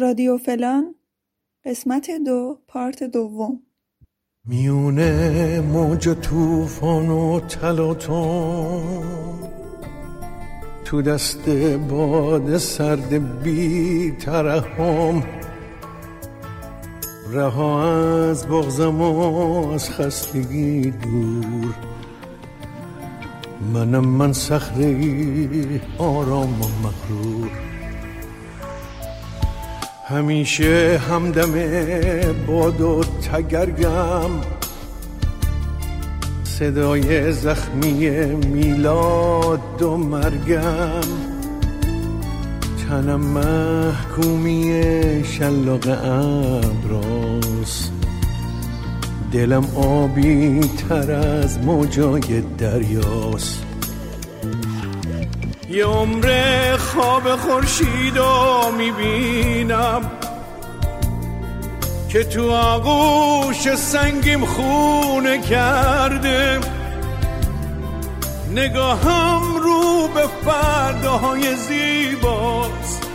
رادیو فلان قسمت دو پارت دوم. میونه موج توفان و تلاطم تو دست باد سرد بی ترحم. رها از بغزم و از خستگی دور. منم من صخره آرام و مغرور. همیشه همدم باد و تگرگم. صدای زخمی میلاد و مرگم. تنم محکومی شلاق ابراز. دلم آبی تر از موجای دریاست. یه عمر خواب خورشید رو می‌بینم که تو آغوش سنگیم خونه کرده. نگاهم رو به فرداهای زیباست.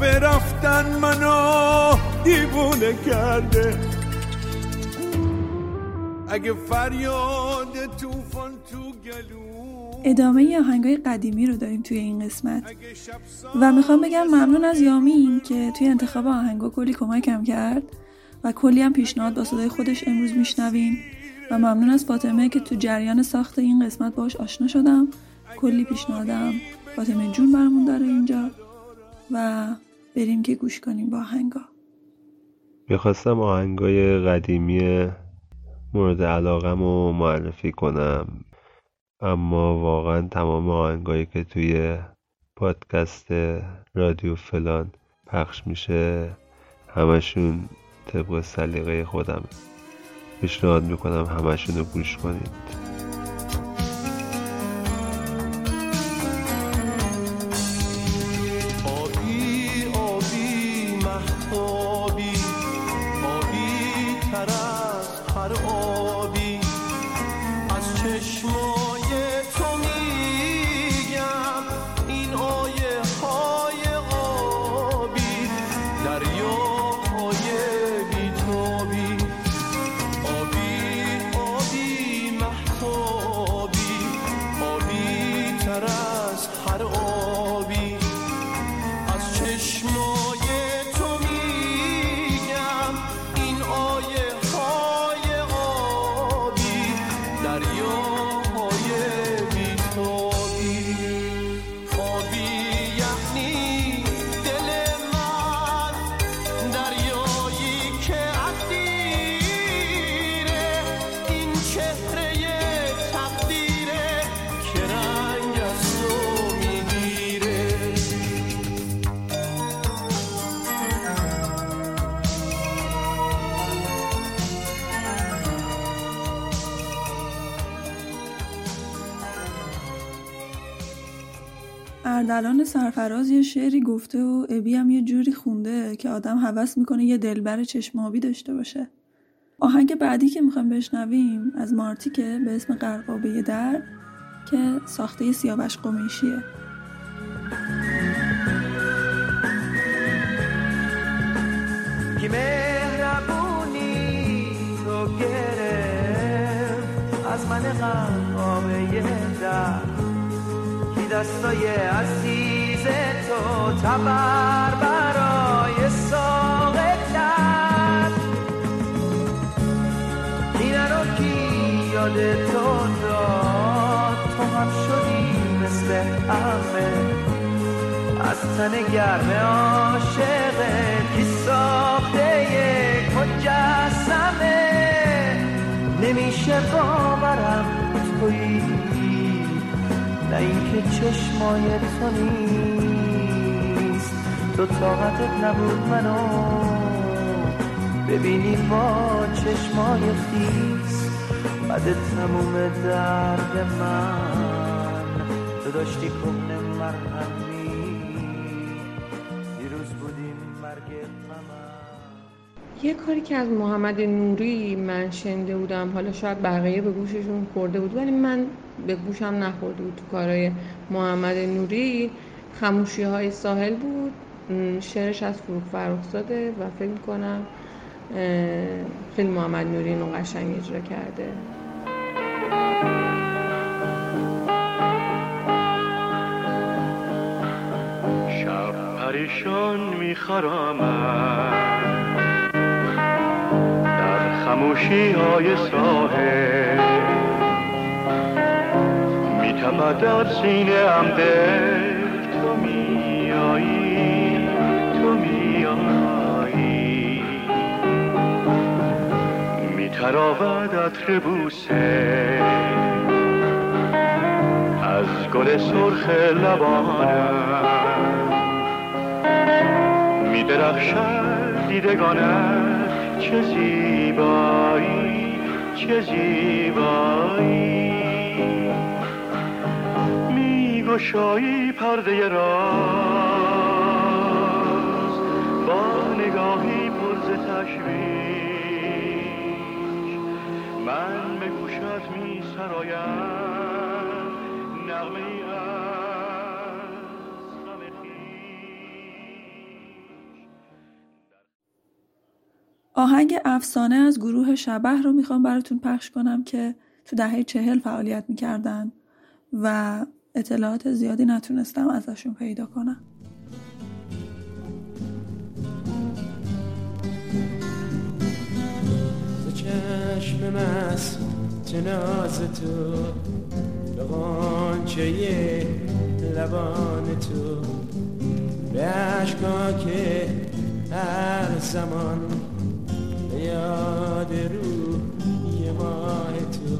به رفتن منو دیوونه کرده. اگه فریاد توفان تو گلو ادامه آهنگای قدیمی رو داریم توی این قسمت. و می‌خوام بگم ممنون از یامین که توی انتخاب آهنگا کلی کمکم کرد و کلی هم پیشنهاد با صدای خودش امروز میشنوین و ممنون از فاطمه که تو جریان ساخت این قسمت باش آشنا شدم. کلی پیشنهادم. فاطمه جون برمون داره اینجا. و بریم که گوش کنیم با آهنگا. می‌خواستم آهنگای قدیمی مورد علاقم رو معرفی کنم. اما واقعا تمام آهنگایی که توی پادکست رادیو فلان پخش میشه همشون طبق سلیقه خودم پیشنهاد می‌کنم همشون رو گوش کنید. اردلان سرفراز یه شعری گفته و ابی هم یه جوری خونده که آدم هوس می‌کنه یه دلبر چشمابی داشته باشه. آهنگ بعدی که می‌خوایم بشنویم از مارتیکه به اسم قرقابه در که ساخته سیاوش قمیشیه. از من قرقابه در. دستای عزیز تو تبر برای ساقه کرد این رو کی یاد تو داد؟ تو هم شدی مثل همه. از تن گرم عاشقه کی ساخته مجسمه. نمیشه باورم تویی. نه اینکه چشمای تو نیست. تو طاقتت نبود منو. ببینی با چشمای خیس. بعد تموم درد من. تو داشتی کهنه مرهمی یه کاری که از محمد نوری من شنیده بودم حالا شاید بقیه به گوششون خورده بود ولی من به گوشم نخورده بود تو کارهای محمد نوری. خموشی های ساحل بود شعرش از فروغ فرخزاده و فکر کنم خیلی محمد نوری اینو قشنگ اجرا کرده. شب پریشان در خموشی های ساحل. میتپد در سینه ام تو میایی تو میایی میتراود عطر بوسه از گل سرخ لبانم میدرخشد دیدگانت. چه زیبایی چه زیبایی. میگشایی پرده راز با نگاهی پرز تشویش. من به گوشت می سرایم نغمه آهنگ افسانه از گروه شبه رو می‌خوام براتون پخش کنم که تو دهه چهل فعالیت می‌کردن و اطلاعات زیادی نتونستم ازشون پیدا کنم. چشم تناز تو لبان تو. به که هر زمان به یاد روی ماه تو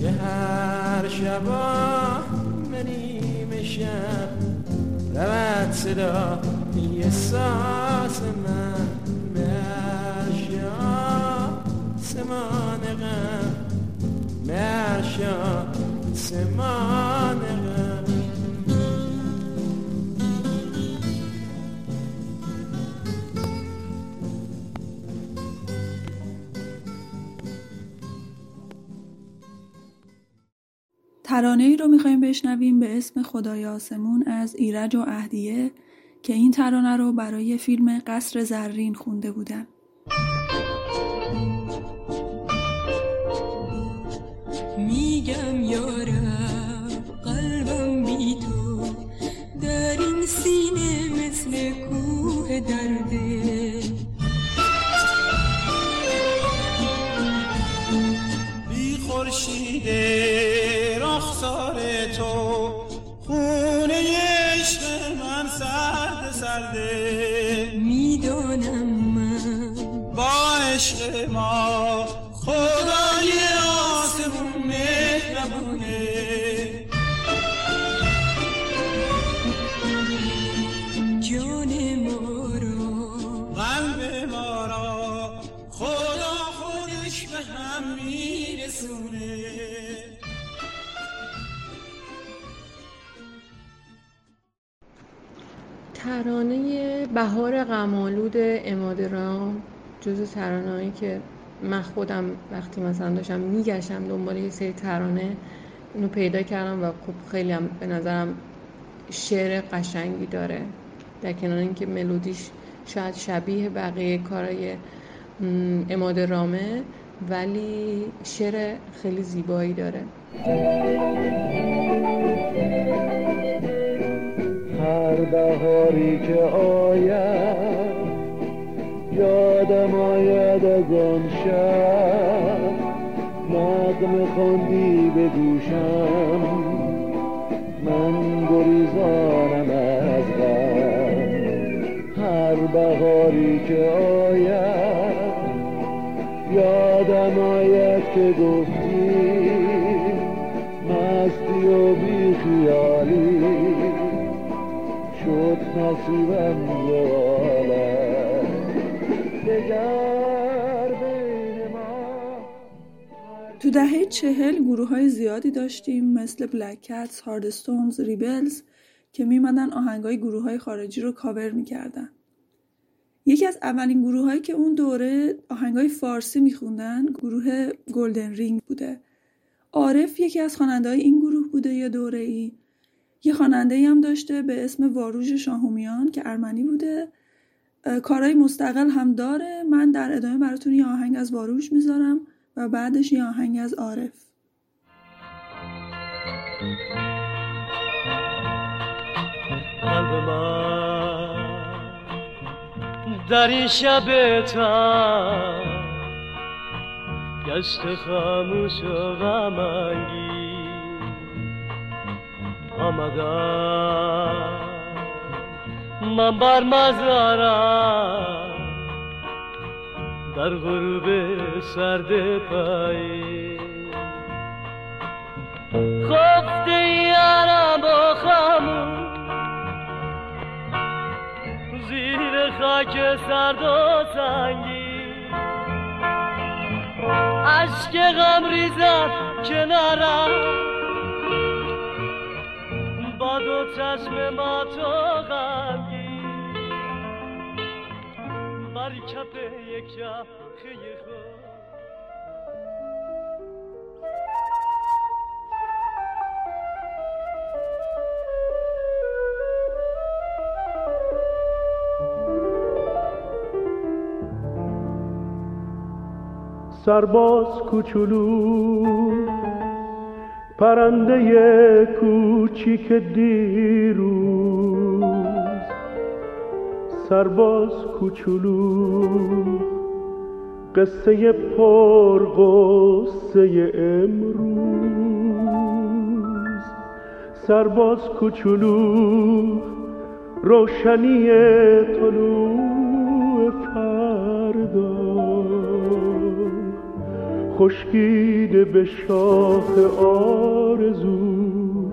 که هر شبا منیم شب رود صدا یه ساس من مرشا سمان غم مرشا سمان ترانه ای رو می‌خوایم بشنویم به اسم خدای آسمون از ایرج و اهدیه که این ترانه رو برای فیلم قصر زرین خونده بودن. میگم یارم قلبم بی تو. در این سینه مثل کوه درده سرده می‌دانم من با عشق ما خدای ترانه بهار غمالود امادرام جز ترانه‌ای که من خودم وقتی مثلا داشتم میگشتم دنبال یه سری ترانه اینو پیدا کردم و خب خیلی هم به نظرم شعر قشنگی داره. در کنار اینکه ملودیش شاید شبیه بقیه کارای اماد رامه ولی شعر خیلی زیبایی داره. هر بهاری که آید یادم آید از آن شب. نغم خوندی به گوشم من گریزانم از غم. هر بهاری که آید یادم آید که گفتی مستی و بی خیالی شد نصیبم تو دهه چهل گروه های زیادی داشتیم مثل Black Cats، Hard Stones، Rebels که میومدن آهنگ های گروه های خارجی رو کاور می‌کردن. یکی از اولین گروه هایی که اون دوره آهنگ های فارسی میخوندن گروه Golden Ring بوده. عارف یکی از خواننده این گروه بوده یا دوره ای یه خواننده هم داشته به اسم واروژ شاهومیان که ارمنی بوده. کارهای مستقل هم داره. من در ادامه براتون یه آهنگ از واروژ می‌ذارم و بعدش یه آهنگ از عارف. در این شب تر گشت خاموش و غمانگی آمدم. من بر در غروب سرد پایی. خفته یارم با خاموش زیر خاک سرد و سنگی. عشق غم ریزم کنارم. دو چشم ما تو غمگی بر کف یک یخه خود. سرباز کوچولو. پرنده کوچیک دیروز سرباز کوچولو قصه پر قصه امروز. سرباز کوچولو روشنی طلوع. خشکیده به شاخ آرزو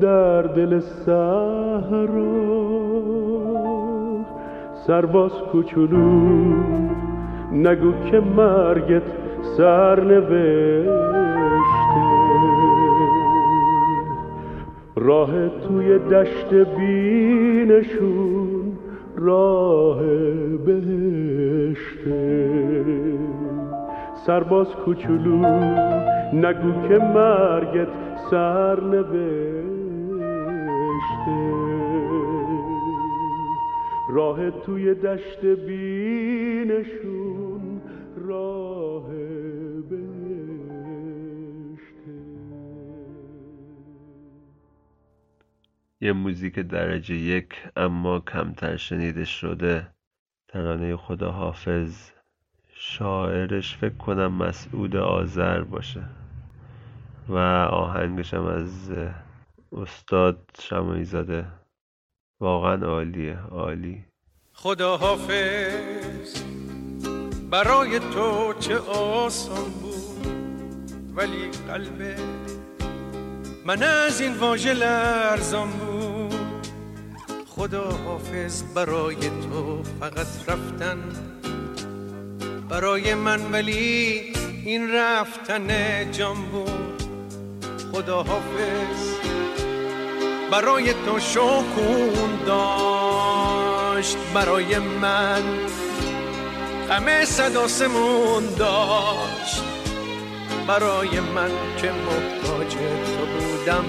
در دل صحرا. سرباز کوچولو نگو که مرگت سرنوشته. راه توی دشت بینشون راه بهشته. سرباز کوچولو نگو که مرگت سرنوشته راه توی دشت بینشون راه بهشته. یه موزیک درجه یک اما کمتر شنیده شده. ترانه خدا حافظ شاعرش فکر کنم مسعود آذر باشه. و آهنگش هم از استاد شمایی زاده واقعا عالیه عالی. خدا حافظ برای تو چه آسان بود ولی قلب من از این واژه لرزان بود. خدا حافظ برای تو فقط رفتن برای من ولی این رفتن جان بود خدا حافظ برای تو شکون داشت برای من غم صد آسمون داشت. برای من که محتاج تو بودم.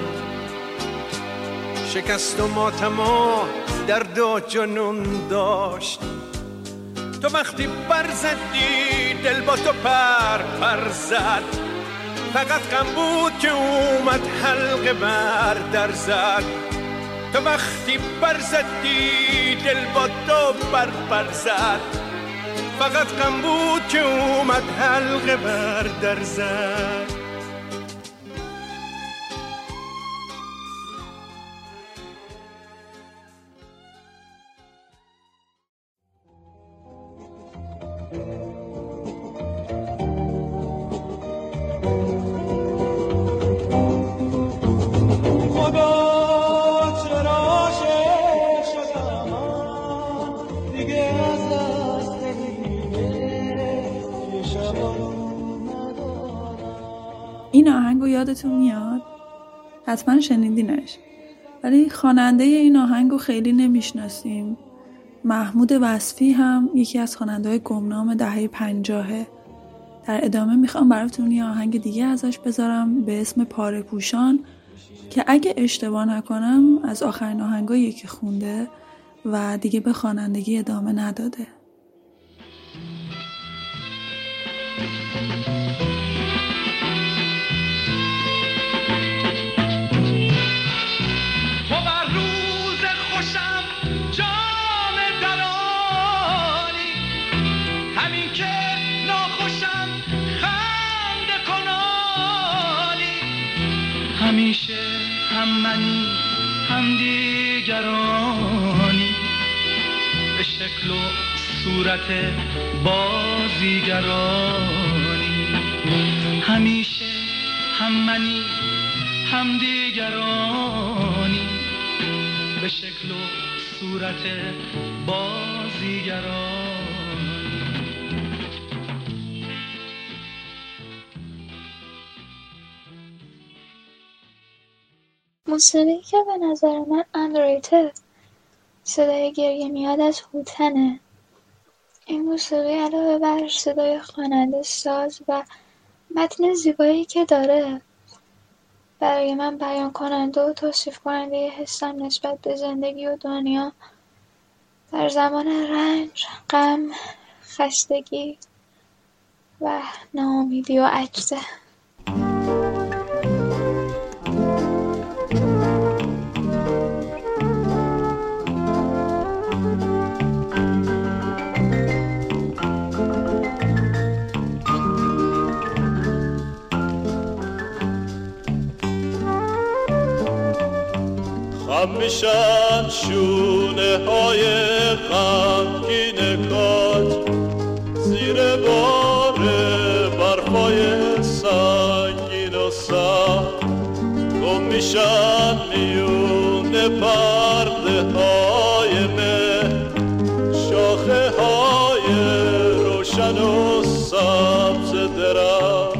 شکست و ماتما درد و جنون داشت. تو وقتی بر زدی دل با تو پر پر زد فقط غم بود که اومد حلقه بر در زد تو وقتی بر زدی دل با تو پر پر زد فقط غم بود که اومد حلقه بر در زد این آهنگ رو یادتون میاد؟ حتما شنیدینش. ولی خواننده این آهنگ رو خیلی نمی‌شناسیم. محمود وصفی هم یکی از خواننده های گمنام دهه پنجاهه. در ادامه می‌خوام براتون یه آهنگ دیگه ازش بذارم به اسم پاره پوشان. که اگه اشتباه نکنم از آخرین آهنگایی که خونده و دیگه به خوانندگی ادامه نداده. دیگرانی. به شکل و صورت بازیگرانی. همیشه هم منی هم دیگرانی. به شکل و صورت بازیگرانی. موسیقی که به نظر من underrated صدای گریه میاد از هوتنه. این موسیقی علاوه بر صدای خواننده ساز و متن زیبایی که داره برای من بیان کننده و توصیف کننده حسم نسبت به زندگی و دنیا. در زمان رنج، غم، خستگی و ناامیدی و عجزه. خم میشن شونه های غمگین کات. زیر بار برفای سنگین و سر گم میشن میون پرده های مه شاخه های روشن و سبز درخت.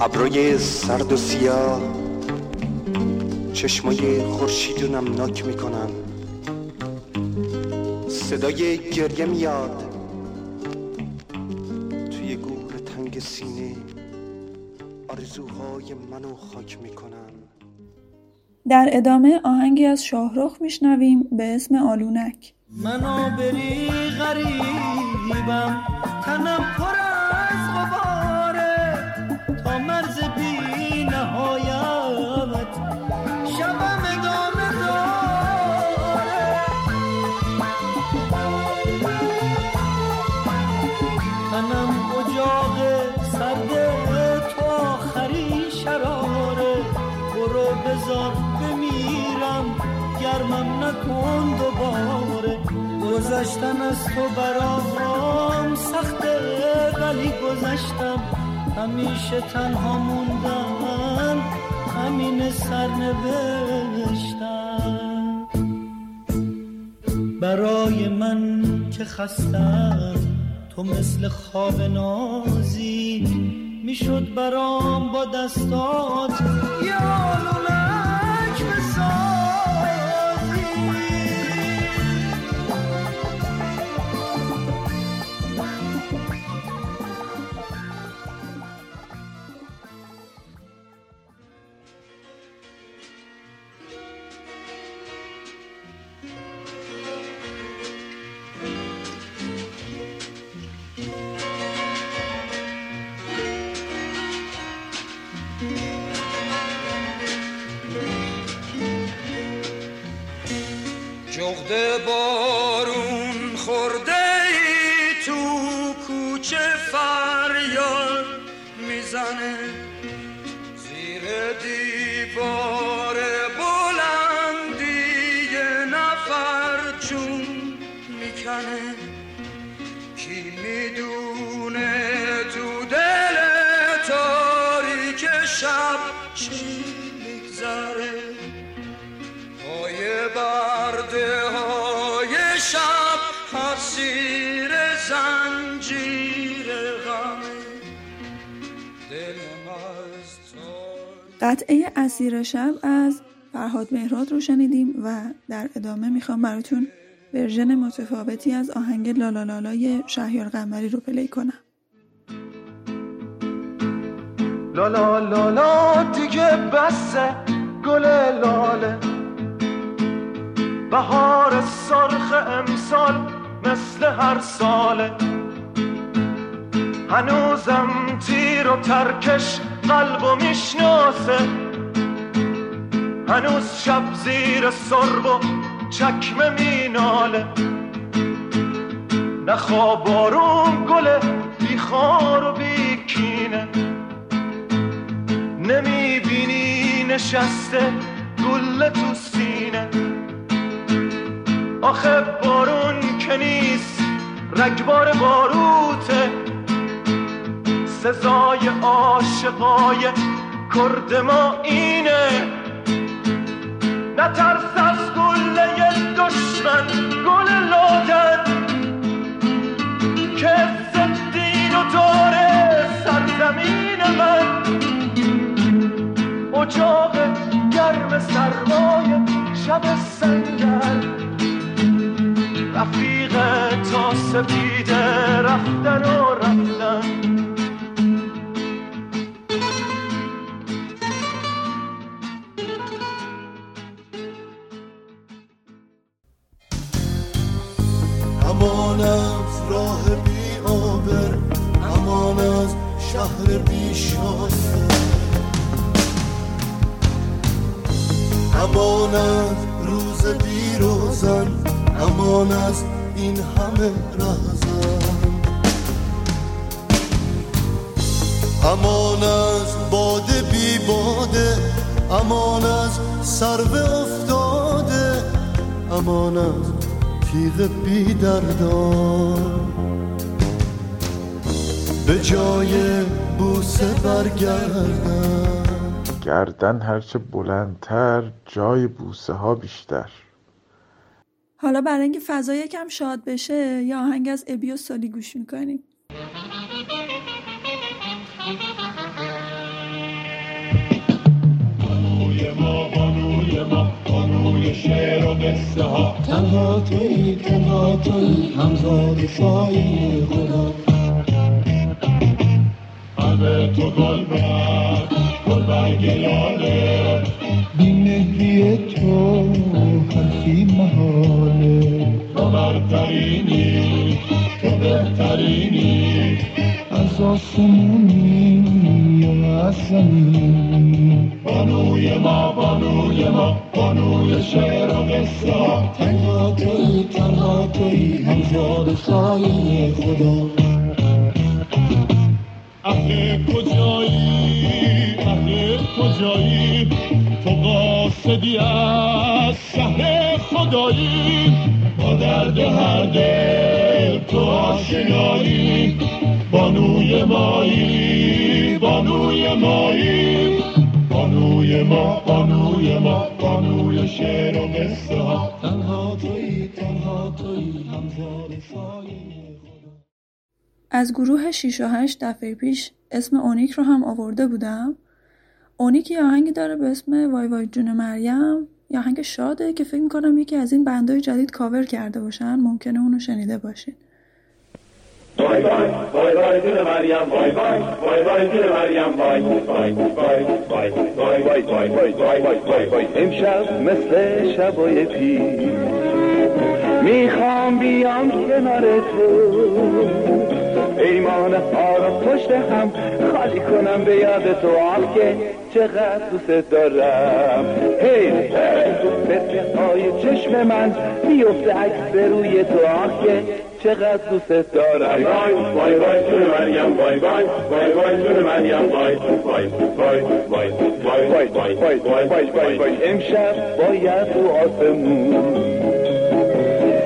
ابروی سرد و سیاه چشمای خورشید رو نمناک می‌کنن صدای گریه میاد. توی گور تنگ سینه آرزوهای منو خاک می‌کنن در ادامه آهنگی از شاهرخ میشنویم به اسم آلونک. منو بری غریبم تنم پر از گذشتن از تو برام. سخته ولی گذشتم. همیشه تنها موندن همین سرنوشتم. برای من که خستم. تو مثل خواب نازی. می‌شد برام با دستات. یه قطعه اسیر شب از فرهاد مهراد رو شنیدیم و در ادامه می‌خوام براتون version متفاوتی از آهنگ لالالالای شهیار قنبری رو play کنم. لالا لالا دیگه بسه گل لاله. بهار سرخ امسال مثل هر ساله. هنوزم تیر و ترکش قلب و می‌شناسه. هنوز شب زیر سرب و چکمه میناله. نخواب بارون گل بیخار و بیکینه. نمی‌بینی نشسته گل تو سینه. آخه بارون که نیست رگبار باروته. سزای عاشقای کرد ما اینه. نترس از گله دشمن گل لادن. که زدین و داره سرزمین من. اجاق گرم سرمای شب سنگر. رفیق تا سپیده رفتن و رفتن. شهر بی شانه امان از روز بی روزن امان از این همه رهزن. امان از باده بی باده امان از سرو افتاده امان از تیغ بی دردان. به جای بوسه برگردن گردن هرچه بلندتر جای بوسه ها بیشتر. حالا برای اینکه فضا یکم شاد بشه یا آهنگ از ابی و سالی گوش می‌کنیم. شعر و قصه ها تنها توی تنها توی همزاد سایه خدا. قلب تو گل برد گل برگ لاله بی تو حرفی محاله. تو برترینی تو بهترینی. از آسمونی یا از زمینی. بانوی ما بانوی ما بانوی شعر و قصه. ها تنها توی تنها توی همزاد سایه خدا. اهل کجایی اهل کجایی؟ تو قاصدی از شهر خدایی. با درد هر دل تو آشنایی. بانوی مایی بانوی مایی. بانوی ما بانوی ما بانوی شعر و قصه ها. تنها توی تنها توی از گروه 6 و 8 دفعه پیش اسم اونیک رو هم آورده بودم. اونیک یه آهنگی داره به اسم وای وای جون مریم. یه آهنگ شاده که فکر می‌کنم یکی از این band ای جدید کاور کرده باشن. ممکنه اونو شنیده باشین. وای وای وای وای جون مریم وای وای وای وای جون مریم وای وای وای وای وای وای وای وای وای وای وای امشب مثل شبای پیر می‌خوام بیام کنار تو. ایمان ها رو پشت هم خالی کنم به یاد تو آخ که چقدر دوست دارم هی مثل های چشم من میفته عکس روی تو آخ که چقدر دوست دارم وای وای وای جون مریم وای وای وای وای جون مریم وای وای وای وای وای وای وای وای وای وای امشب باید تو آسمون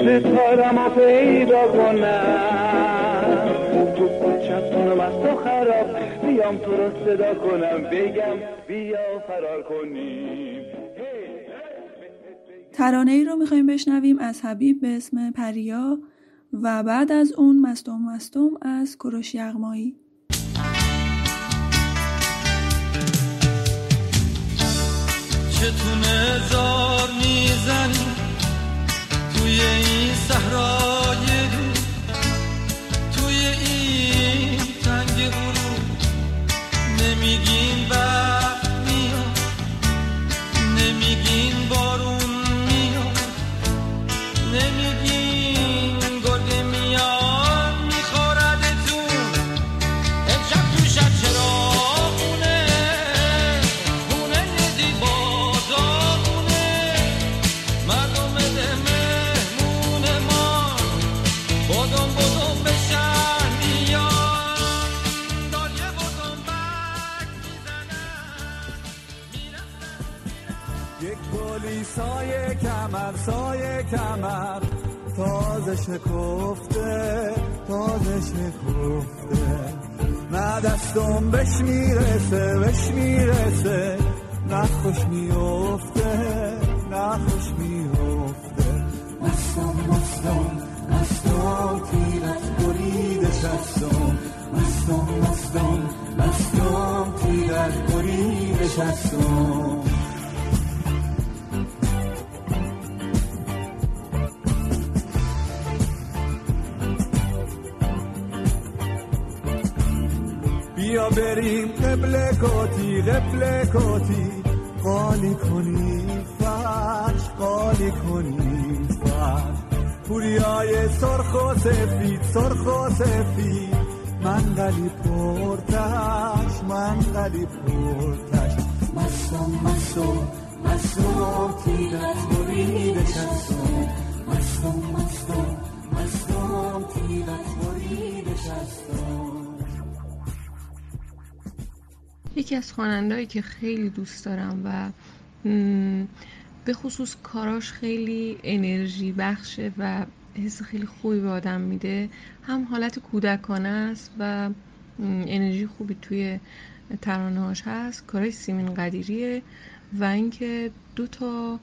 ستارم پیدا کنم تو چپونم از تو خراب بیام تو رو صدا کنم. بگم بیا فرار کنیم. ترانه ای رو می‌خوایم بشنویم از حبیب به اسم پریا و بعد از اون مستم مستم از کروش یغمایی. چتونه زار می‌زنی؟ قالی کنی. فرش پوریای سرخ و سفید سرخ و سفید. من قلی پرتش من قلی پرتش. مستم مستم مستم تیرت برید شستم مستم مستم مستم تیرت برید شستم یکی از خوانندهایی که خیلی دوست دارم و به خصوص کاراش خیلی انرژی بخشه و حس خیلی خوبی به آدم میده هم حالت کودکانه است و انرژی خوبی توی ترانه‌هاش هست. کارای سیمین قدیریه و اینکه دو تا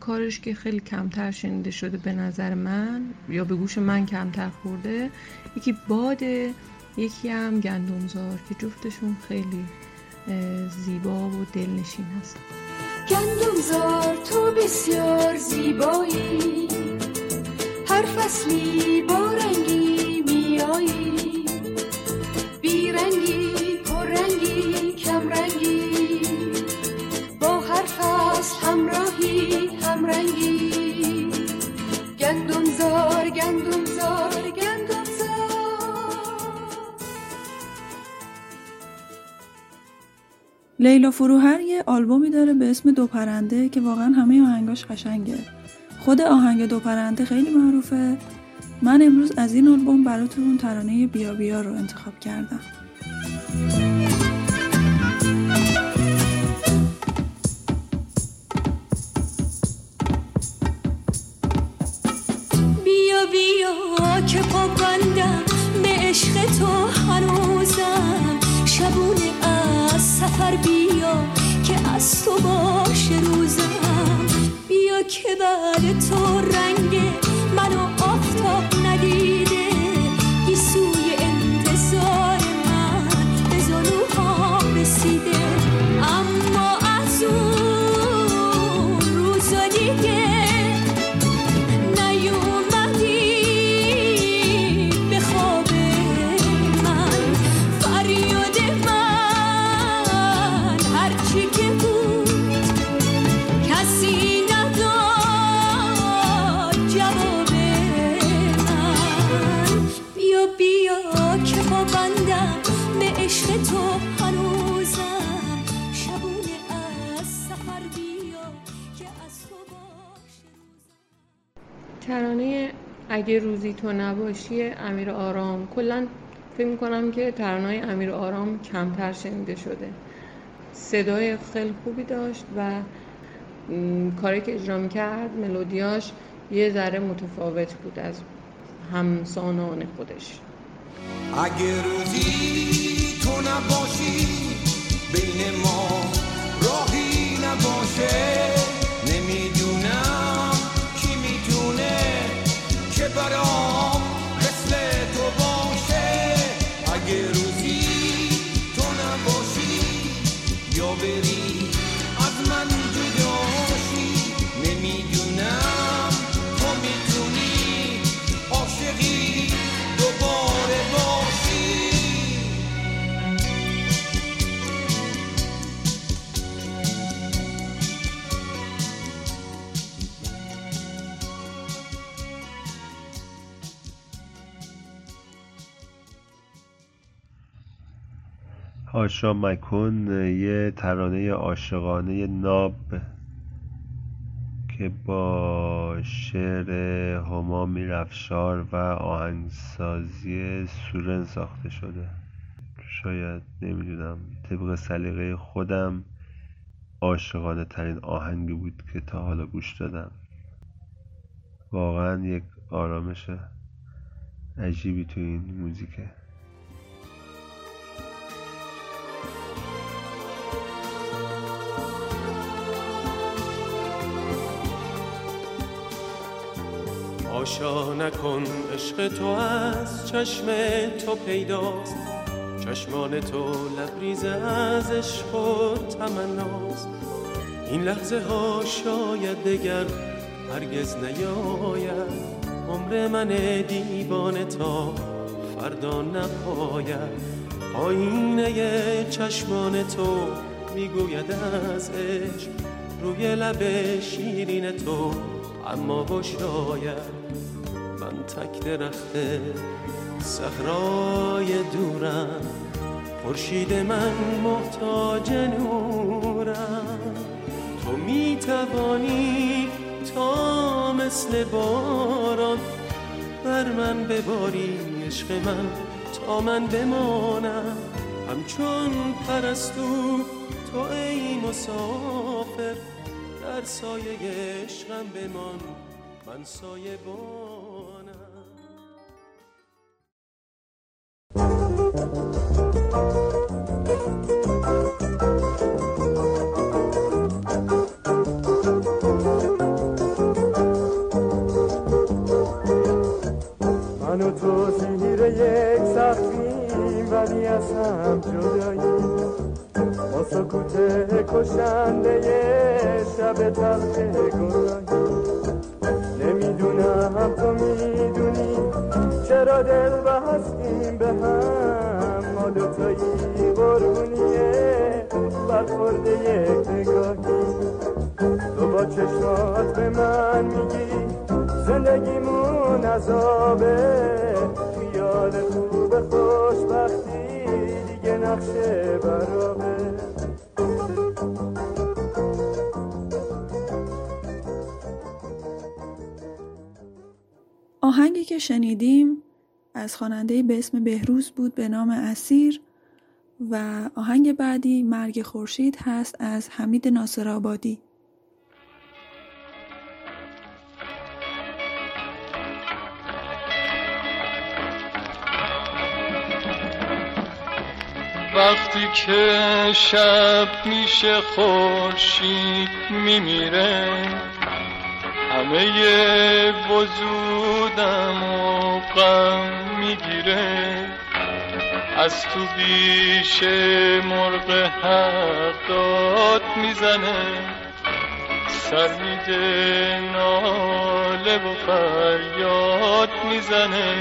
کارش که خیلی کمتر شنیده شده به نظر من یا به گوش من کمتر خورده یکی باده یکی هم گندمزار که جفتشون خیلی زیبا و دلنشین هست گندمزار تو بسیار زیبایی. هر فصلی با رنگی میایی. بیرنگی پررنگی کمرنگی. با هر فصل همراهی همرنگی. گندمزار گندمزار گندمزار لیلا فروهر یه آلبومی داره به اسم دو پرنده که واقعا همه آهنگاش قشنگه. خود آهنگ دو پرنده خیلی معروفه. من امروز از این آلبوم براتون ترانه بیا بیا رو انتخاب کردم. که بعد تو اگه روزی تو نباشی امیر آرام کلا فکر می‌کنم که ترانه امیر آرام کمتر شنیده شده. صدای خیلی خوبی داشت و کاری که اجرا می‌کرد ملودیاش یه ذره متفاوت بود از همسانان خودش. اگه روزی تو نباشی بین ما راهی نباشه. هاشا مکن یه ترانه عاشقانه ناب که با شعر هما میرفشار و آهنگسازی سورن ساخته شده. شاید نمی‌دونم طبق سلیقه خودم عاشقانه ترین آهنگی بود که تا حالا گوش دادم. واقعا یک آرامش عجیبی تو این موزیکه. آشا نکن عشق تو از چشم تو پیداست. چشمان تو لبریز از عشق و تمناست. این لحظه ها شاید دگر هرگز نیاید. عمر من دیوانه تا فردا نپاید. آینه چشمان تو می‌گوید از عشق. روی لب شیرین تو اما با شاید من تک درخت صحرای دورم. خورشید من محتاج نورم. تو می‌توانی تا مثل باران بر من بباری عشق من تا من بمانم. همچون پرستو تو ای مسافر در سایه عشقم بمان. من سایه بانم من و تو زیر یک سخفیم ولی از هم جدایی با سکوت کشنده شب تلخ گناهی نمی‌دونم تو می‌دونی چرا دل بستیم به هم. ما دوتایی قربونیه برخورده یک نگاهی. تو با چشمات به من میگی زندگیمون عذابه. خیال خوب خوشبختی دیگه نقشه برابه. آهنگی که شنیدیم از خواننده به اسم بهروز بود به نام اسیر و آهنگ بعدی مرگ خورشید هست از حمید ناصر آبادی. وقتی که شب میشه خورشید میمیره همه وجودم و غم می‌گیره. از تو بیش مرغ داد می‌زنه. سر میده ناله و فریاد می‌زنه.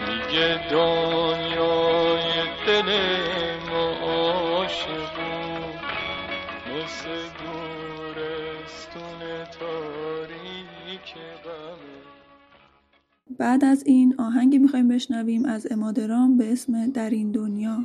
میگه دنیای دل ما مثل بعد از این آهنگی می‌خوایم بشنویم از امادرام به اسم در این دنیا.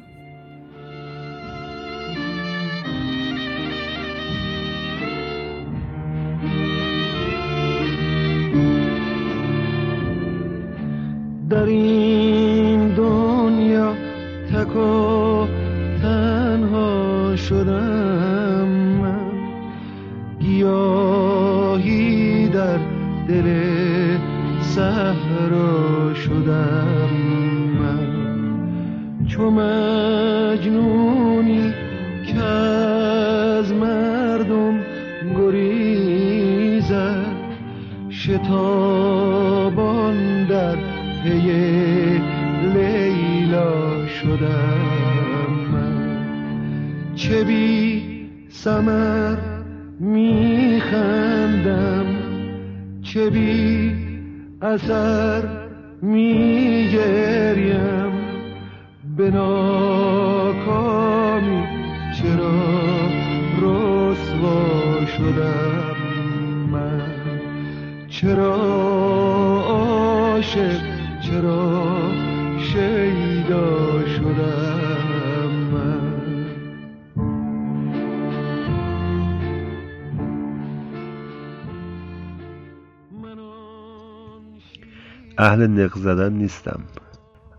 اهل نق زدن نیستم.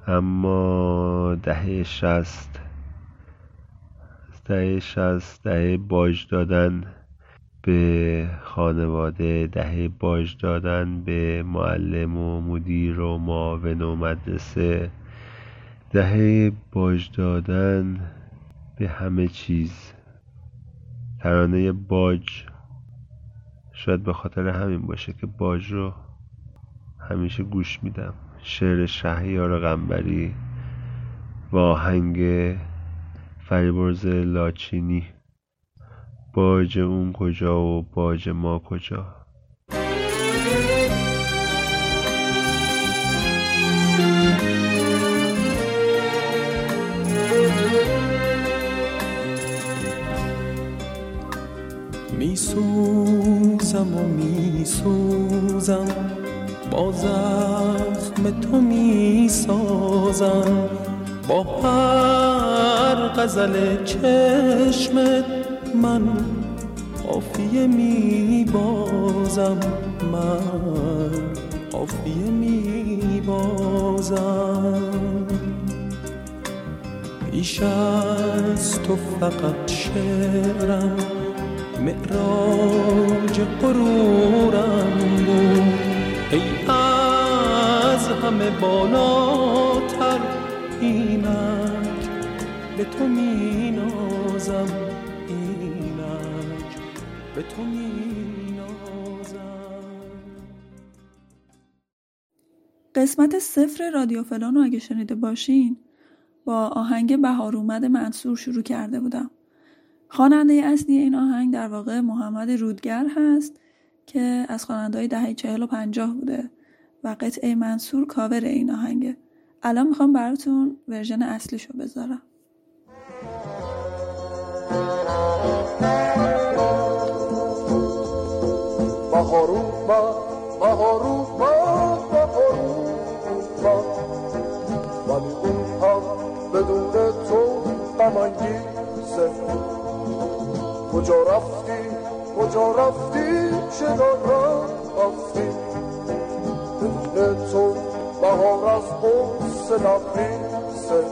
اما دهه شست دهه شست دهه باج دادن به خانواده دهه باج دادن به معلم و مدیر و معاون و مدرسه دهه باج دادن به همه چیز. ترانه باج شاید به خاطر همین باشه که باج رو همیشه گوش میدم. شعر شهریار قنبری و آهنگ فریبرز لاچینی. باج اون کجا و باج ما کجا؟ میسوزم و میسوزم. با زخم تو می‌سازم. با هر غزل چشمت من قافیه میبازم. من قافیه میبازم. پیش از تو فقط شعرم معراج غرورم بود. ای از همه بالاتر اینک به تو می نازم اینک به تو می قسمت صفر رادیو فلان رو اگه شنیده باشین با آهنگ بهار اومد منصور شروع کرده بودم. خواننده اصلی این آهنگ در واقع محمد رودگر هست. که از خواننده‌های دهه چهل و پنجاه بوده و قطعه منصور کاور این آهنگه الان می‌خوام براتون ورژن اصلیشو بذارم. ولی اون هم بدون تو کجا رفتی؟ کجا رفتی؟ چرا رفتی؟ بدون تو بهار از قصه لبریزه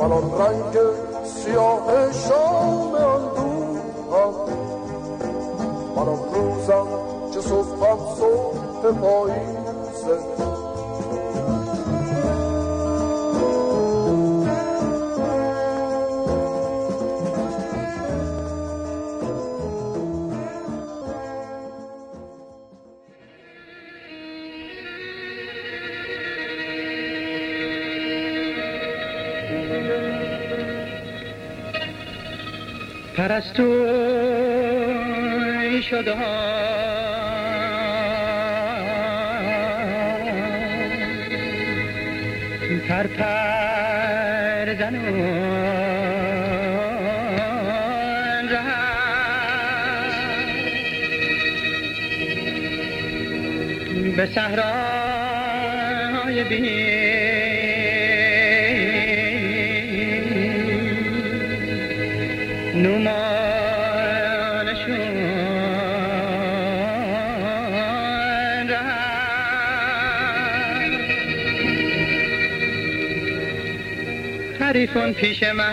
من آن رنگ سیاه شام اندوهم من آن روزم که صبحم صبح پاییزه. پرستوی شده پر پر زنون رهد به صحرای بی حریفون پیش من.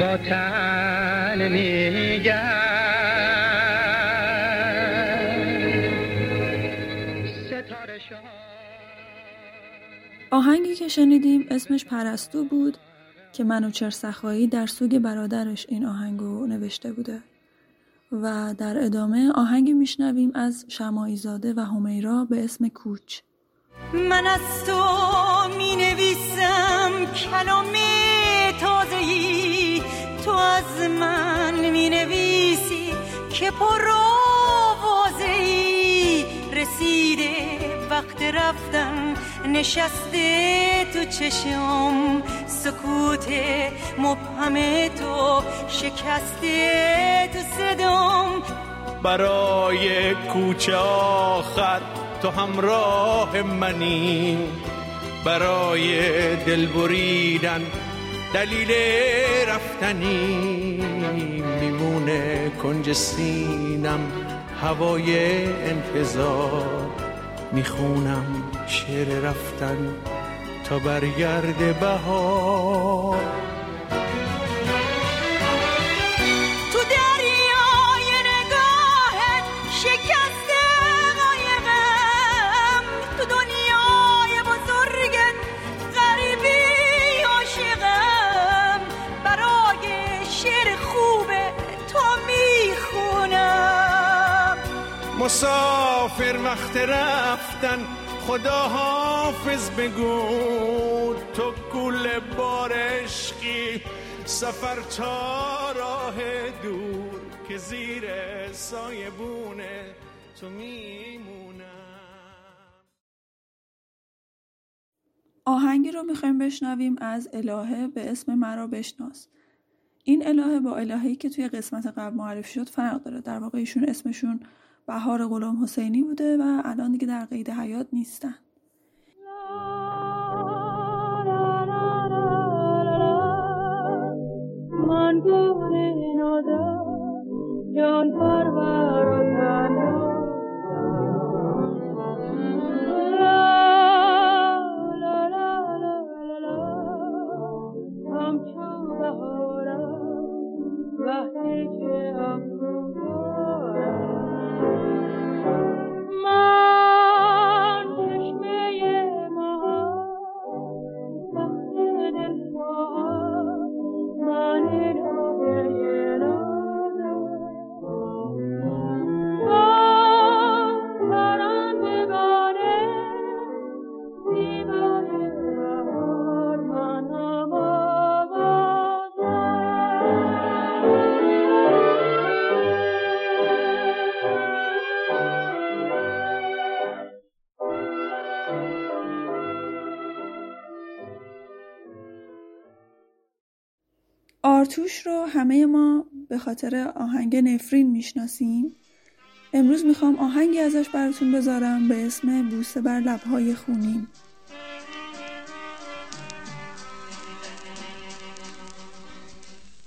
با تن آهنگی که شنیدیم اسمش پرستو بود که منوچهر سخایی در سوگ برادرش این آهنگو نوشته بوده. و در ادامه آهنگی میشنویم از شمایی زاده و همیرا به اسم کوچ. من از تو می نویسم کلام تازه ای تو از من می نویسی که پر آوازه ای رسیده وقت رفتن نشسته تو چشم. سکوت مبهم تو شکسته تو صدام. برای کوچه آخر تو همراه منی. برای دل بریدن دلیل رفتنی. میمونه کنج سینم هوای انتظار. می‌خونم شعر رفتن تا برگرد بهار. مسافر وقت رفتن خدا حافظ بگو تو گل بار عشقی سفر تا راه دور که زیر سایه بونه تو میمونم. آهنگی رو می‌خوایم بشنویم از الهه به اسم مرا بشناس. این الهه با الهه‌ای که توی قسمت قبل معرفی شد فرق داره. در واقع ایشون اسمشون بهار غلام حسینی بوده و الان دیگه در قید حیات نیستن من گونه نادم جان پرور آرتوش رو همه ما به خاطر آهنگ نفرین می‌شناسیم. امروز می‌خوام آهنگی ازش براتون بذارم به اسم بوسه بر لبهای خونین.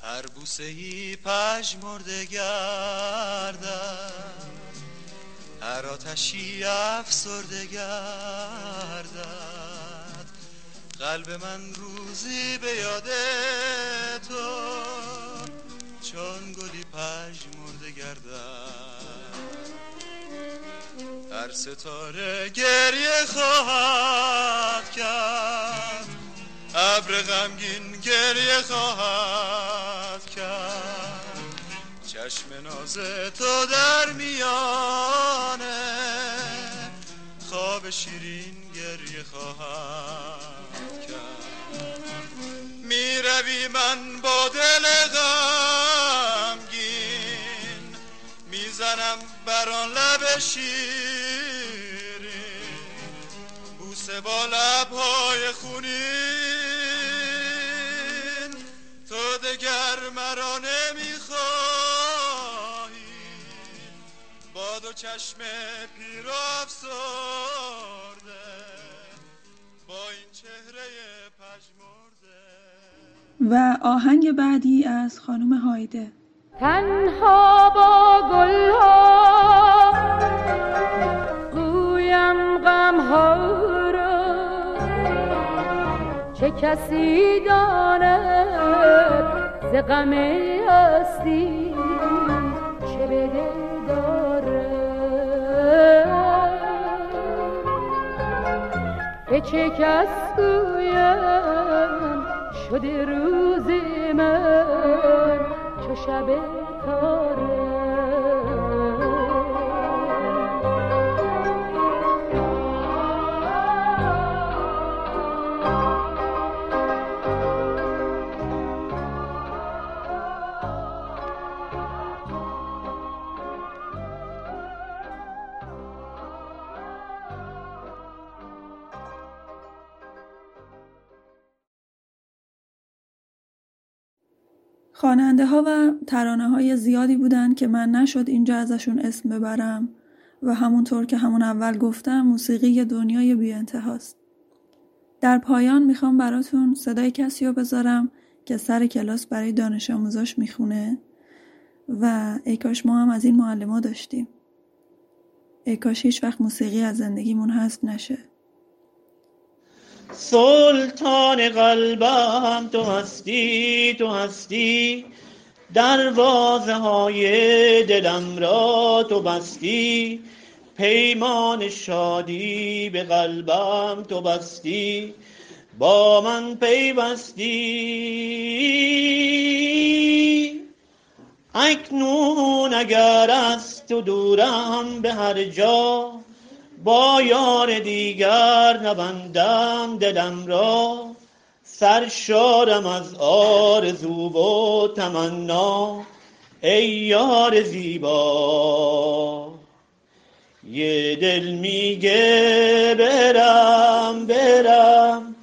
هر بوسه ای پژمرده گردد هر آتشی افسرده گردد. قلب من روزی به یاد تو چون گلی پژمرده گردد. هر ستاره گریه خواهد کرد ابر غمگین گریه خواهد کرد. چشم ناز تو در میانه خواب شیرین گریه خواهد می‌روی من با دل غمگین. می‌زنم بر آن لب شیرین. بوسه با لبهای خونین. تو دگر مرا نمی‌خواهی. با دو چشم پیر افسرده. با این چهره پژمرده. و آهنگ بعدی از خانم هایده. تنها با گل ها گویم غم ها را. چه کسی داند ز غم هستی چه به دل دارد؟ به چه کس گویم شده روز من چو شب تاره خواننده ها و ترانه های زیادی بودن که من نشد اینجا ازشون اسم ببرم و همونطور که همون اول گفتم موسیقی یه دنیای بی انتهاست. در پایان می‌خوام براتون صدای کسی رو بذارم که سر کلاس برای دانش آموزاش می‌خونه و ای کاش ما هم از این معلم داشتیم. ای کاش هیچ وقت موسیقی از زندگیمون حذف نشه سلطان قلبم تو هستی تو هستی. دروازه های دلم را تو بستی. پیمان شادی به قلبم تو بستی. با من پیوستی. اکنون اگر از تو دورم به هر جا با یار دیگر نبندم دلم را. سرشارم از آرزو و تمنا. ای یار زیبا یه دل میگه برم برم.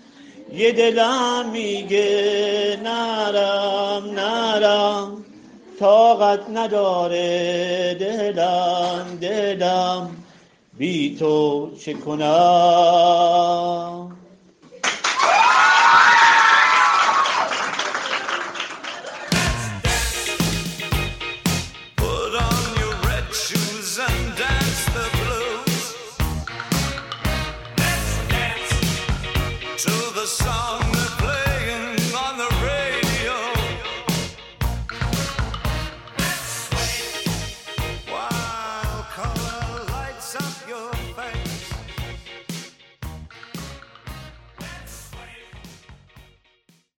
یه دلم میگه نرم نرم. طاقت نداره دلم دلم. بی تو چه کنم؟